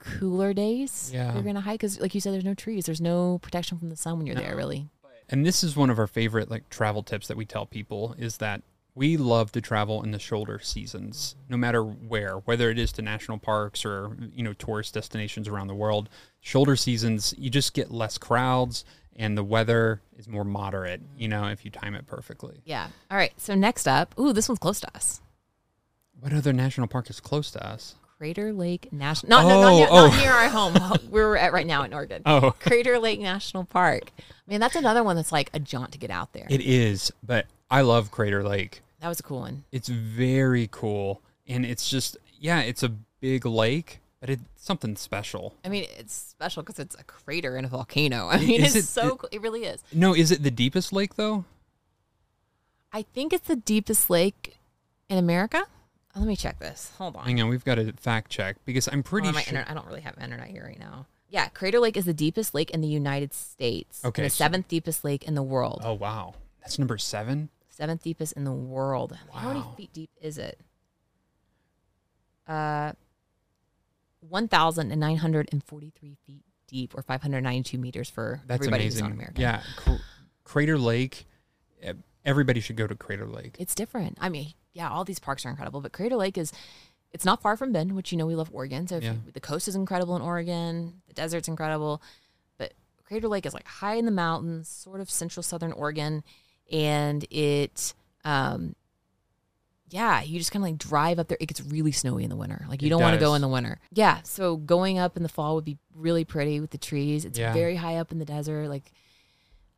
cooler days. Yeah. You're gonna hike because, like you said, there's no trees. There's no protection from the sun when you're there. Really. And this is one of our favorite like travel tips that we tell people is that we love to travel in the shoulder seasons, no matter where, whether it is to national parks or you know tourist destinations around the world. Shoulder seasons, you just get less crowds and the weather is more moderate. You know, if you time it perfectly. Yeah. All right. So next up, ooh, this one's close to us. What other national park is close to us? Crater Lake National. Not, no, not, Oh, near, oh. not near our home. Where *laughs* we're at right now in Oregon. *laughs* Oh, Crater Lake National Park. I mean, that's another one that's like a jaunt to get out there. it is, but I love Crater Lake. that was a cool one. It's very cool, and it's just yeah, it's a big lake, but it's something special. I mean, it's special because it's a crater in a volcano. *laughs* I mean, Is it's it- so it- cool. It really is. No, is it the deepest lake though? I think it's the deepest lake in America. Oh, let me check this. Hold on. Hang on, we've got to fact check because I'm pretty my sure. internet- I don't really have internet here right now. Yeah, Crater Lake is the deepest lake in the United States. Okay, The so- seventh deepest lake in the world. Oh wow, that's number seven. Seventh deepest in the world. Wow. How many feet deep is it? Uh, 1,943 feet deep or 592 meters for That's everybody who's amazing. on America. Yeah, Cr- Crater Lake. Everybody should go to Crater Lake. It's different. I mean, yeah, all these parks are incredible, but Crater Lake is, it's not far from Bend, which you know we love Oregon. So Yeah. you- the coast is incredible in Oregon, the desert's incredible, but Crater Lake is like high in the mountains, sort of central southern Oregon, and it, um, yeah, you just kind of like drive up there. It gets really snowy in the winter. Like you It don't want to go in the winter. Yeah, so going up in the fall would be really pretty with the trees. It's Yeah. very high up in the desert. Like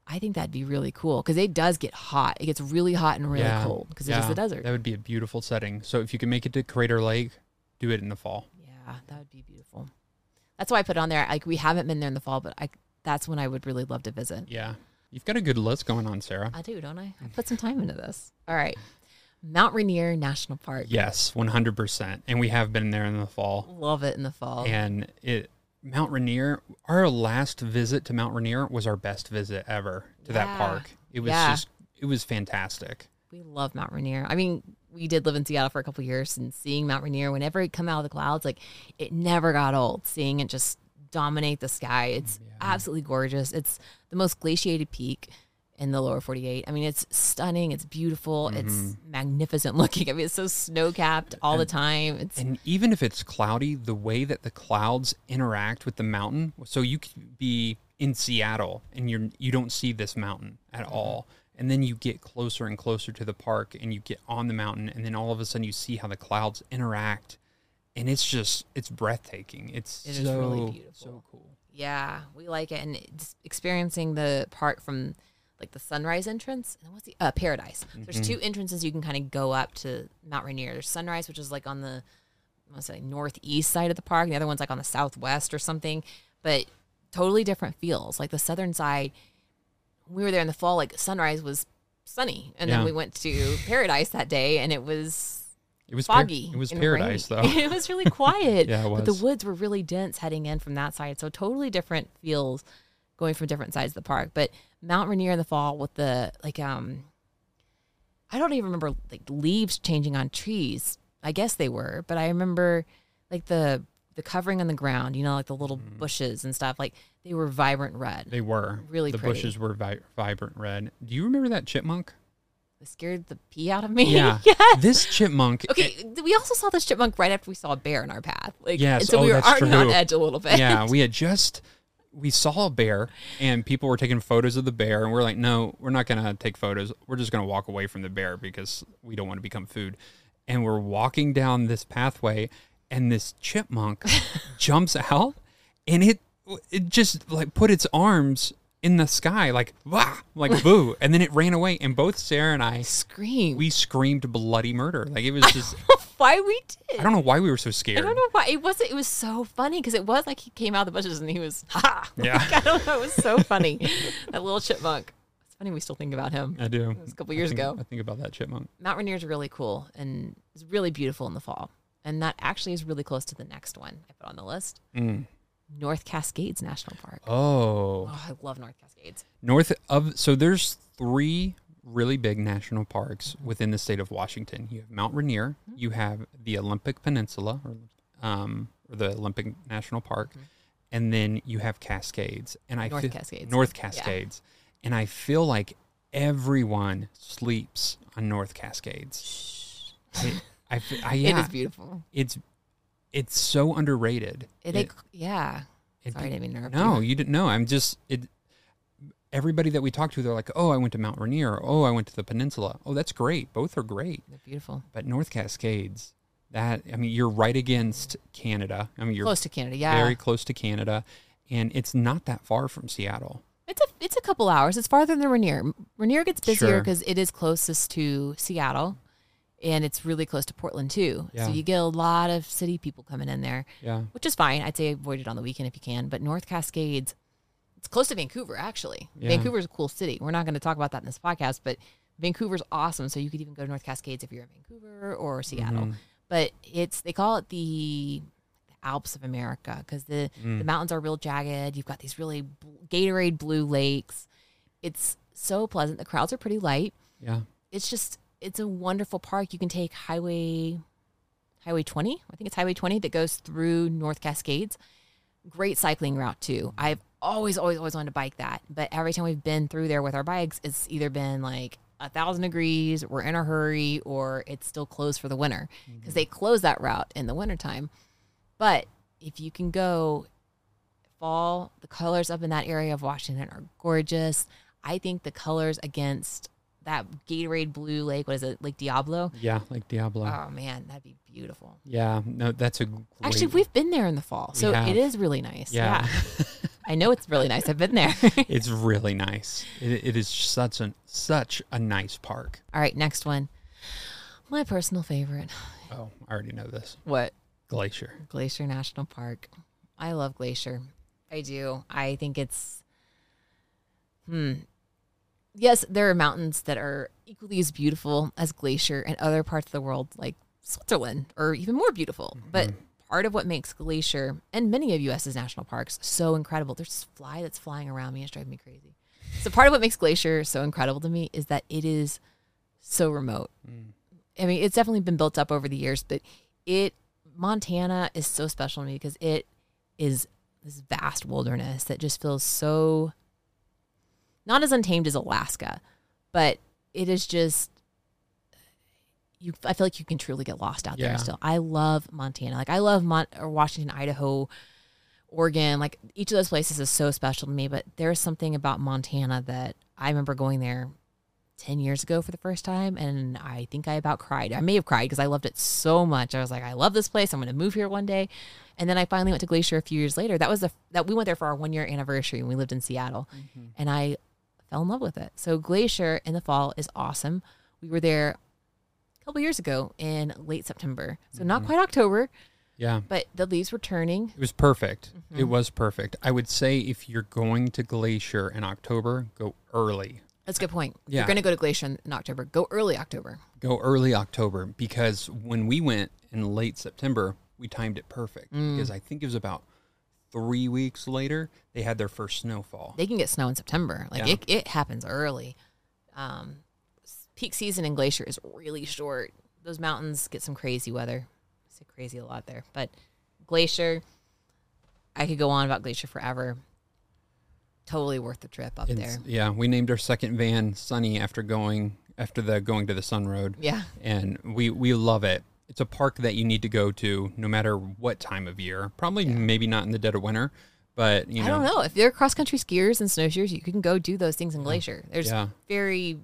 I think that'd be really cool because it does get hot. It gets really hot and really Yeah, cold because it's just the desert. That would be a beautiful setting. So if you can make it to Crater Lake, do it in the fall. Yeah, that would be beautiful. That's why I put it on there. Like we haven't been there in the fall, but I that's when I would really love to visit. Yeah, you've got a good list going on, Sara. I do, don't I? I put some time into this. All right. Mount Rainier National Park. Yes, one hundred percent. And we have been there in the fall. Love it in the fall. and it Mount Rainier. Our last visit to Mount Rainier was our best visit ever to that park. It was Yeah. just it was fantastic. We love Mount Rainier. I mean, we did live in Seattle for a couple years and seeing Mount Rainier whenever it come out of the clouds, like it never got old. Seeing it just dominate the sky. It's absolutely gorgeous. It's the most glaciated peak in the lower 48. I mean, it's stunning. It's beautiful. Mm-hmm. It's magnificent *laughs* looking. I mean, it's so snow capped all the time. It's And even if it's cloudy, the way that the clouds interact with the mountain, so you could be in Seattle and you're you don't see this mountain at all. And then you get closer and closer to the park and you get on the mountain and then all of a sudden you see how the clouds interact and it's just it's breathtaking. It's It is so really beautiful. so cool. Yeah, we like it, and it's experiencing the park from like the sunrise entrance and what's the uh, paradise. There's two entrances you can kind of go up to Mount Rainier. There's sunrise, which is like on the I want to say northeast side of the park, and the other one's like on the southwest or something. But totally different feels. Like the southern side, we were there in the fall. Like sunrise was sunny, and Yeah. then we went to paradise that day, and it was It was par- foggy. it was and paradise rainy. though. *laughs* it was really quiet. *laughs* Yeah, it But the was. woods were really dense heading in from that side. So totally different feels going from different sides of the park. But Mount Rainier in the fall with the like um I don't even remember like leaves changing on trees. I guess they were, but I remember like the the covering on the ground, you know, like the little bushes and stuff, like they were vibrant red. Mm. They were Really The pretty. bushes were vi- vibrant red. Do you remember that chipmunk? It scared the pee out of me. Yeah. *laughs* yeah. This chipmunk. Okay, we also saw this chipmunk right after we saw a bear in our path. Like, Yes, and so oh, we were already on edge a little bit. yeah, we had *laughs* just we saw a bear and people were taking photos of the bear and we're like no we're not going to take photos. We're just going to walk away from the bear because we don't want to become food. And we're walking down this pathway and this chipmunk *laughs* jumps out and it it just like put its arms in the sky like wah! like boo! And then it ran away and both sara and i screamed. we screamed bloody murder. Like it was *laughs* just why we did. i don't know why we were so scared I don't know why it wasn't. It was so funny because it was like he came out of the bushes and he was *laughs* ha. Yeah. Like, I don't know. It was so funny. *laughs* that little chipmunk. It's funny we still think about him. i do It was a couple I years think- ago. i think about that chipmunk Mount Rainier is really cool and it's really beautiful in the fall. And that actually is really close to the next one I put on the list. Mm. North Cascades National Park. oh Oh, I love North Cascades. north of so there's three really big national parks mm-hmm. within the state of Washington. You have Mount Rainier, mm-hmm. you have the Olympic Peninsula, or, um, or the Olympic National Park, mm-hmm. and then you have Cascades. And I North feel- Cascades. North Yeah. Cascades, and I feel like everyone sleeps on North Cascades. I, I, I *laughs* yeah, is beautiful. it's it's so underrated. It, It- yeah. it- Sorry, I didn't mean to no, you. you didn't know. I'm just it. Everybody that we talk to, they're like, "Oh, I went to Mount Rainier. Oh, I went to the Peninsula. Oh, that's great. Both are great." They're beautiful. But North Cascades, that I mean, you're right against Canada. I mean, you're Close to Canada. Yeah. very close to Canada, and it's not that far from Seattle. It's a it's a couple hours. It's farther than Rainier. Rainier gets busier Sure. because it is closest to Seattle, and it's really close to Portland too. Yeah. So you get a lot of city people coming in there, Yeah, which is fine. I'd say avoid it on the weekend if you can. But North Cascades, it's close to Vancouver actually. Yeah. Vancouver's a cool city. We're not going to talk about that in this podcast, but Vancouver's awesome. So you could even go to North Cascades if you're in Vancouver or Seattle. Mhm. But it's they call it the Alps of America because the Mm. the mountains are real jagged. You've got these really bl- Gatorade blue lakes. It's so pleasant. The crowds are pretty light. yeah, It's just it's a wonderful park. You can take highway highway 20. I think it's highway 20 that goes through North Cascades. Great cycling route too. I've always always always wanted to bike that, but every time we've been through there with our bikes, it's either been like a thousand degrees, we're in a hurry, or it's still closed for the winter mm-hmm. because they close that route in the wintertime. But if you can go fall, the colors up in that area of Washington are gorgeous. I think the colors against that Gatorade blue lake, what is it, Lake Diablo? yeah, like Diablo. Oh man, that'd be beautiful. yeah, no, that's a great, Actually, we've been there in the fall, so it is really nice. Yeah. Yeah, *laughs* I know it's really nice. I've been there. *laughs* it's really nice. It, it is such an such a nice park. All right, next one. My personal favorite. Oh, I already know this. What? Glacier. Glacier National Park. I love Glacier. I do. I think it's hmm. Yes, there are mountains that are equally as beautiful as Glacier and other parts of the world like Switzerland or even more beautiful. But part of what makes Glacier and many of US's national parks so incredible, there's this fly that's flying around me it's driving me crazy. So part of what makes Glacier so incredible to me is that it is so remote. Mm. I mean, it's definitely been built up over the years, but it Montana is so special to me because it is this vast wilderness that just feels so not as untamed as Alaska, but it is just you. I feel like you can truly get lost out Yeah. there. Still, I love Montana. Like I love Mont or Washington, Idaho, Oregon. Like each of those places is so special to me. But there's something about Montana that I remember going there 10 years ago for the first time and I think I about cried. I may have cried because I loved it so much. I was like, I love this place. I'm going to move here one day. And then I finally went to Glacier a few years later. That was the that we went there for our 1 year anniversary when we lived in Seattle. Mm-hmm. And I fell in love with it. So Glacier in the fall is awesome. We were there a couple years ago in late September. So not quite October, Yeah. but the leaves were turning. It was perfect. Mm-hmm. It was perfect. I would say if you're going to Glacier in October, go early. That's a good point. Yeah. You're going to go to Glacier in, October. Go early October. Go early October because when we went in late September, we timed it perfect Mm. because I think it was about three weeks later they had their first snowfall. they can get snow in September. Like Yeah. it, it happens early. Um, peak season in Glacier is really short. Those mountains get some crazy weather. I say crazy a lot there, but Glacier, I could go on about Glacier forever. Totally worth the trip up It's- there. Yeah, we named our second van Sunny after going after the going to the Sun Road, Yeah, and we we love it. It's a park that you need to go to no matter what time of year. Probably maybe not in the dead of winter, but you know, I don't know if they're cross country skiers and snowshoers. You can go do those things in Glacier. There's Yeah. very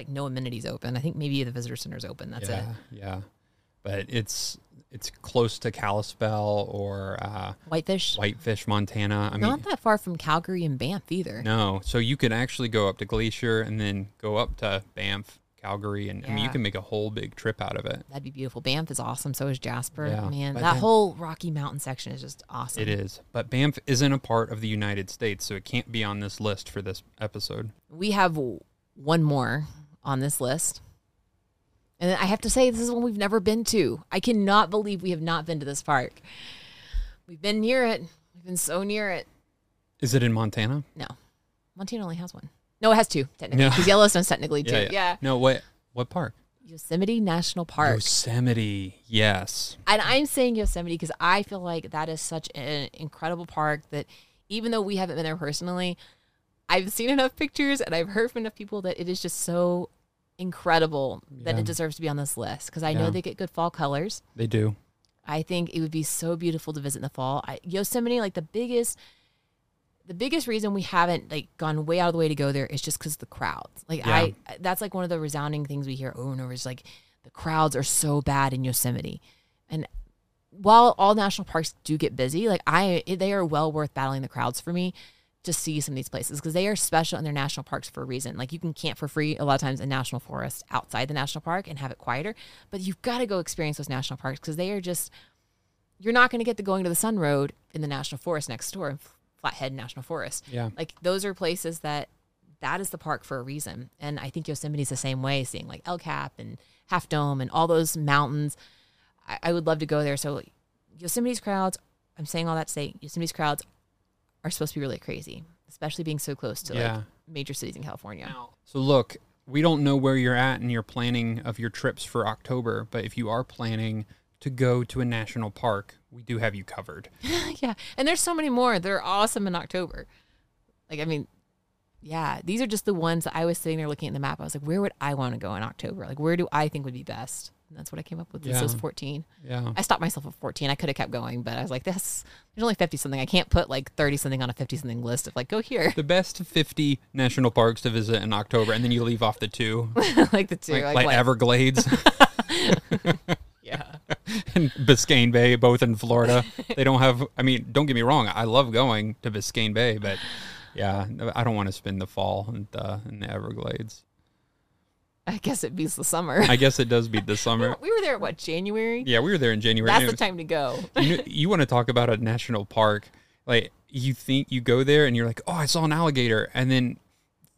like no amenities open. I think maybe the visitor center's open. That's yeah, it. Yeah, but it's it's close to Kalispell or uh, Whitefish, Whitefish, Montana. I mean, not that far from Calgary and Banff either. no. So you could actually go up to Glacier and then go up to Banff, Calgary, and I mean you can make a whole big trip out of it. That'd be beautiful. Banff is awesome. So is Jasper. Yeah, Man, that then- whole Rocky Mountain section is just awesome. It is, but Banff isn't a part of the United States, so it can't be on this list for this episode. We have one more on this list. And I have to say, this is one we've never been to. I cannot believe we have not been to this park. We've been near it. We've been so near it. Is it in Montana? No, Montana only has one. No, it has two technically Yeah. because Yellowstone's technically *laughs* two. Yeah, No, what what park? Yosemite National Park. Yosemite. Yes. and I'm saying Yosemite because I feel like that is such an incredible park that even though we haven't been there personally, I've seen enough pictures and I've heard from enough people that it is just so incredible that Yeah. it deserves to be on this list because I know they get good fall colors. They do. I think it would be so beautiful to visit in the fall. I, Yosemite, like the biggest, the biggest reason we haven't like gone way out of the way to go there is just because the crowds. Like Yeah. I, that's like one of the resounding things we hear over and over is like the crowds are so bad in Yosemite, and while all national parks do get busy, like I, they are well worth battling the crowds for me to see some of these places because they are special in they're national parks for a reason. Like you can camp for free a lot of times in national forests outside the national park and have it quieter, but you've got to go experience those national parks because they are just you're not going to get the going to the sun road in the national forest next door in Flathead National Forest. Yeah. Like those are places that that is the park for a reason. And I think Yosemite's the same way, seeing like El Cap and Half Dome and all those mountains. I, I would love to go there. So Yosemite's crowds, I'm saying all that to say Yosemite's crowds are supposed to be really crazy, especially being so close to Yeah. like major cities in California. So look, we don't know where you're at in your planning of your trips for October, but if you are planning to go to a national park, we do have you covered. *laughs* yeah. And there's so many more They're awesome in October. Like, I mean, yeah, these are just the ones that I was sitting there looking at the map. I was like, where would I want to go in October? Like, where do I think would be best? And that's what I came up with. This Yeah. was 14. Yeah. I stopped myself at 14. I could have kept going, but I was like, this, there's only 50 something. I can't put like 30 something on a 50 something list of like, go here. The best 50 national parks to visit in October, and then you leave off the two, *laughs* like the two. like, like, like? Everglades *laughs* Yeah. *laughs* and Biscayne Bay, both in Florida. They don't have, I mean, don't get me wrong, I love going to Biscayne Bay, but yeah, I don't want to spend the fall in the, in the Everglades. I guess it beats the summer. I guess it does beat the *laughs* summer. we were there, what, January? Yeah, we were there in January. That's and the time to go. *laughs* you, know, you want to talk about a national park like you think you go there and you're like oh i saw an alligator and then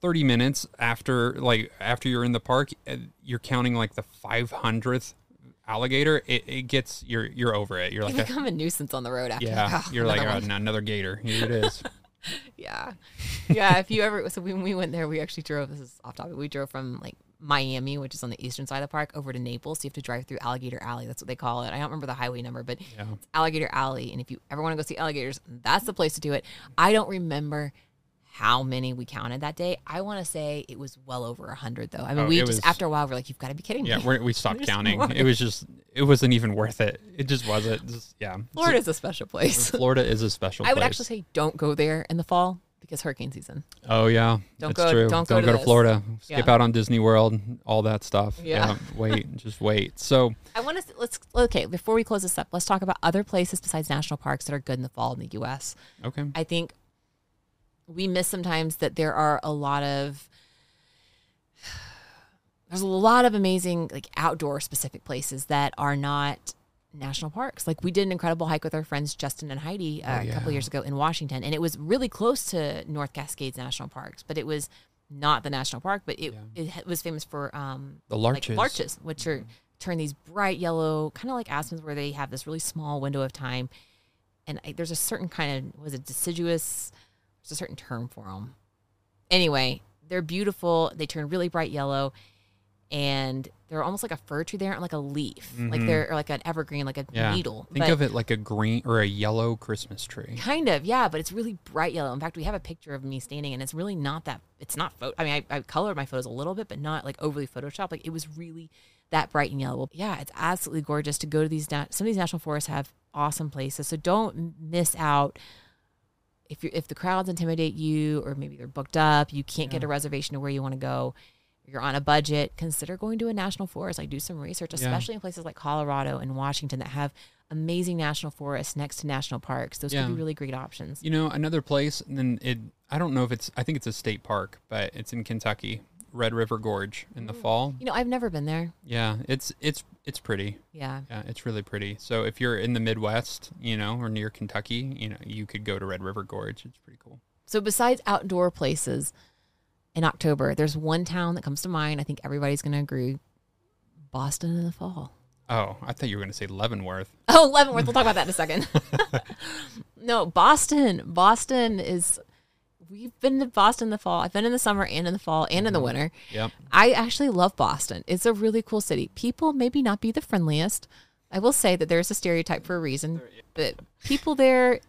30 minutes after like after you're in the park uh, you're counting like the 500th alligator it, it gets you're you're over it you're You like become a nuisance on the road after. yeah "Oh, *laughs* you're like another oh, another gator here it is Yeah. Yeah. If you ever, so when we went there, we actually drove, this is off topic. We drove from like Miami, which is on the eastern side of the park, over to Naples. So you have to drive through Alligator Alley. That's what they call it. I don't remember the highway number, but yeah it's Alligator Alley. And if you ever want to go see alligators, that's the place to do it. I don't remember how many we counted that day. I want to say it was well over a hundred though. I mean, Oh, we just, was- after a while, we're like, you've got to be kidding yeah me. we're, we *laughs* stopped counting more. it was just it wasn't even worth it it just wasn't just, yeah Florida's a special place. florida is a *laughs* special I would place. actually say don't go there in the fall because hurricane season. Oh yeah, Don't that's go- true. don't go to go to, this. Florida. Skip Yeah. out on Disney World, all that stuff. Yeah. wait, *laughs* just wait. So I want to let's okay before we close this up. Let's talk about other places besides national parks that are good in the fall in the U.S. okay, I think we miss sometimes that there are a lot of *sighs* there's a lot of amazing like outdoor specific places that are not national parks. Like we did an incredible hike with our friends Justin and Heidi uh, Oh, a couple yeah. years ago in Washington, and it was really close to North Cascades National Parks, but it was not the national park, but it, it ha- was famous for um, the like larches. larches, which are turn these bright yellow, kind of like aspens, where they have this really small window of time. And I, there's a certain kind of was it deciduous? There's a certain term for them. Anyway, they're beautiful. They turn really bright yellow, and they're almost like a fir tree. They aren't like a leaf, like Mhm. they're or like an evergreen, like a Yeah. needle. Think but of it like a green or a yellow Christmas tree. Kind of, yeah, but it's really bright yellow. In fact, we have a picture of me standing, and it's really not that. It's not photo. I mean, I, I colored my photos a little bit, but not like overly Photoshop. Like it was really that bright and yellow. Yeah, it's absolutely gorgeous to go to these. Na- some of these national forests have awesome places, so don't miss out if you if the crowds intimidate you or maybe they're booked up, you can't get a reservation to where you want to go. You're on a budget. Consider going to a national forest. Like do some research, especially in places like Colorado and Washington that have amazing national forests next to national parks. Those Yeah. could be really great options. You know, another place, and then it, I don't know if it's, I think it's a state park, but it's in Kentucky, Red River Gorge in the mm. fall. You know, I've never been there. Yeah, it's, it's, it's pretty. Yeah. Yeah, it's really pretty. So if you're in the Midwest, you know, or near Kentucky, you know, you could go to Red River Gorge. It's pretty cool. So besides outdoor places in October, there's one town that comes to mind. I think everybody's going to agree. Boston in the fall. Oh, I thought you were going to say Leavenworth. *laughs* Oh, Leavenworth. We'll talk about that in a second. *laughs* *laughs* no, Boston. Boston is. We've been to Boston in the fall. I've been in the summer and in the fall and in the mm-hmm. winter. Yep. I actually love Boston. It's a really cool city. People maybe not be the friendliest. I will say that there's a stereotype for a reason, but people there,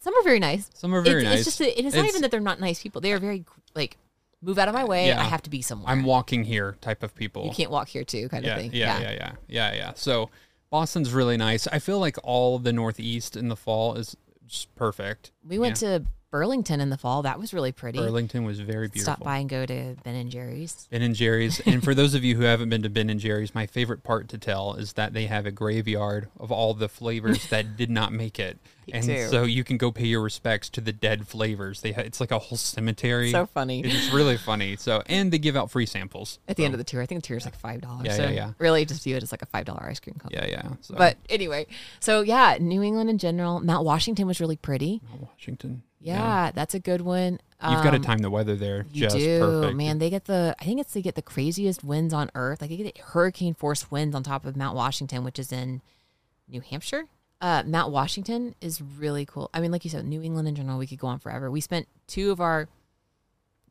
some are very nice. Some are very it's, nice. It's just that- it is not It's- even that they're not nice people. They are very like move out of my way. Yeah. I have to be somewhere. I'm walking here type of people. you can't walk here too, kind yeah, of thing. yeah, yeah, yeah, yeah, yeah. So Boston's really nice. I feel like all the Northeast in the fall is just perfect. We went to Burlington in the fall. That was really pretty. Burlington was very beautiful. Stop by and go to Ben and Jerry's. Ben and Jerry's. and for those of you who haven't been to Ben and Jerry's, my favorite part to tell is that they have a graveyard of all the flavors that *laughs* did not make it. and too. so you can go pay your respects to the dead flavors. They ha- it's like a whole cemetery. So funny. It's really funny. So and they give out free samples. At the end of the tour, I think the tour is like five dollars. Yeah, so yeah, yeah. Really, just view it as like a five dollar ice cream cone. Yeah, yeah. So But anyway, so yeah, New England in general. Mount Washington was really pretty. Washington. Yeah, that's a good one. You've got to Um, time the weather there You just do, perfect. man. They get the I think it's they get the craziest winds on earth. Like they get hurricane force winds on top of Mount Washington, which is in New Hampshire. Uh, Mount Washington is really cool. I mean, like you said, New England in general, we could go on forever. We spent two of our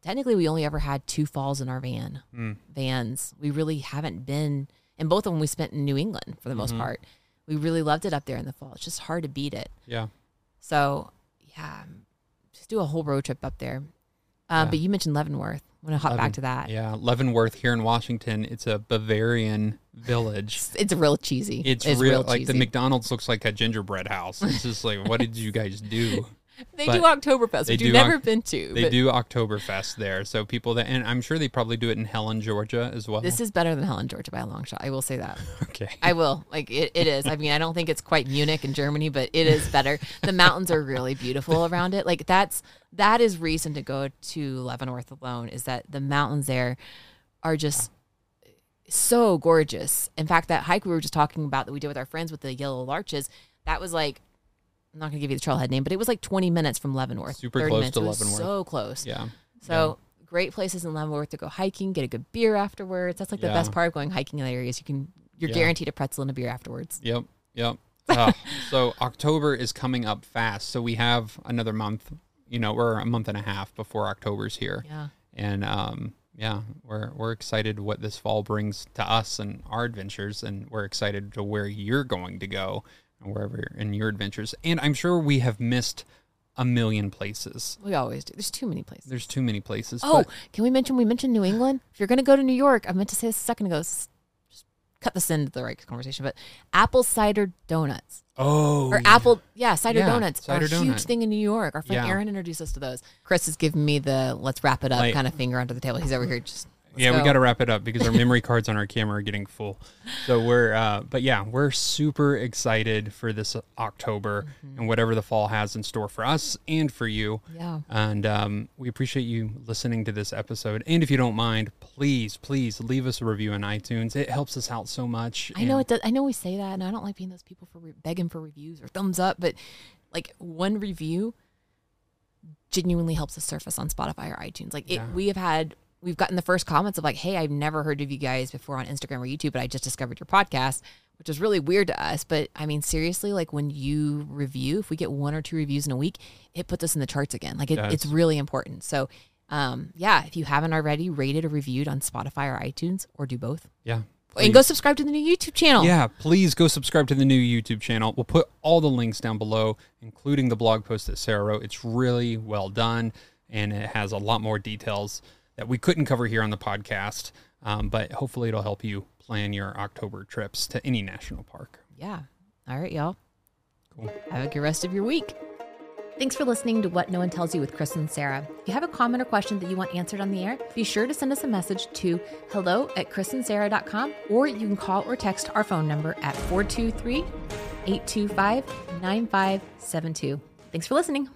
technically we only ever had two falls in our van Mm. vans. We really haven't been, and both of them we spent in New England for the most Mhm. part. We really loved it up there in the fall. It's just hard to beat it. Yeah. So yeah, just do a whole road trip up there. Uh, Yeah. But you mentioned Leavenworth. I want to hop Leven- back to that. Yeah, Leavenworth here in Washington. It's a Bavarian village. It's, it's real cheesy. It's, It's real, like the. McDonald's looks like a gingerbread house. It's just like, what did you guys do? *laughs* *laughs* They but do Oktoberfest, which do you've never Oc- been to. They but do Oktoberfest there, so people that, and I'm sure they probably do it in Helen, Georgia as well. This is better than Helen, Georgia by a long shot. I will say that. *laughs* okay. I will. Like it, it is. I mean, I don't think it's quite Munich in Germany, but it is better. The mountains are really beautiful around it. Like that's that is reason to go to Leavenworth alone is that the mountains there are just so gorgeous. In fact, that hike we were just talking about that we did with our friends with the yellow larches, that was like I'm not gonna give you the trailhead name, but it was like 20 minutes from Leavenworth. Super close minutes. to Leavenworth. So close. Yeah. So great places in Leavenworth to go hiking, get a good beer afterwards. That's like the Yeah. best part of going hiking in that area is you can you're Yeah. guaranteed a pretzel and a beer afterwards. Yep. Yep. *laughs* Ah, so October is coming up fast. So we have another month. You know, we're a month and a half before October's here. Yeah. and um, yeah, we're we're excited what this fall brings to us and our adventures, and we're excited to where you're going to go wherever in your adventures. And I'm sure we have missed a million places. We always do. There's too many places. There's too many places. Oh, but can we mention we mentioned New England? If you're going to go to New York, I meant to say this a second ago. Just cut this into the right conversation, but apple cider donuts oh, or apple, yeah, cider Yeah, donuts cider are a huge thing in New York. Our friend Yeah. Aaron introduced us to those. Chris is giving me the let's wrap it up Like- kind of finger under the table. He's over here just. Let's yeah, we got to wrap it up because our memory *laughs* cards on our camera are getting full. So we're, uh, but yeah, we're super excited for this October Mm-hmm. and whatever the fall has in store for us and for you. Yeah. And um, we appreciate you listening to this episode. And if you don't mind, please, please leave us a review on iTunes. It helps us out so much. I know it does. I know we say that, and I don't like being those people for re- begging for reviews or thumbs up, but like one review genuinely helps us surface on Spotify or iTunes. Like it, Yeah. we have had, we've gotten the first comments of like, "Hey, I've never heard of you guys before on Instagram or YouTube, but I just discovered your podcast." Which is really weird to us, but I mean, seriously, like when you review, if we get one or two reviews in a week, it puts us in the charts again. Like it, does. it's really important. So, um, yeah, if you haven't already rated or reviewed on Spotify or iTunes, or do both, Yeah. and go subscribe to the new YouTube channel. Yeah, please go subscribe to the new YouTube channel. We'll put all the links down below, including the blog post that Sara wrote. It's really well done, and it has a lot more details that we couldn't cover here on the podcast. Um, but hopefully, it'll help you plan your October trips to any national park. Yeah. All right, y'all. Cool. Have a good rest of your week. Thanks for listening to What No One Tells You with Chris and Sara. If you have a comment or question that you want answered on the air, be sure to send us a message to hello at chrisandsara.com or you can call or text our phone number at 423 825 9572. Thanks for listening.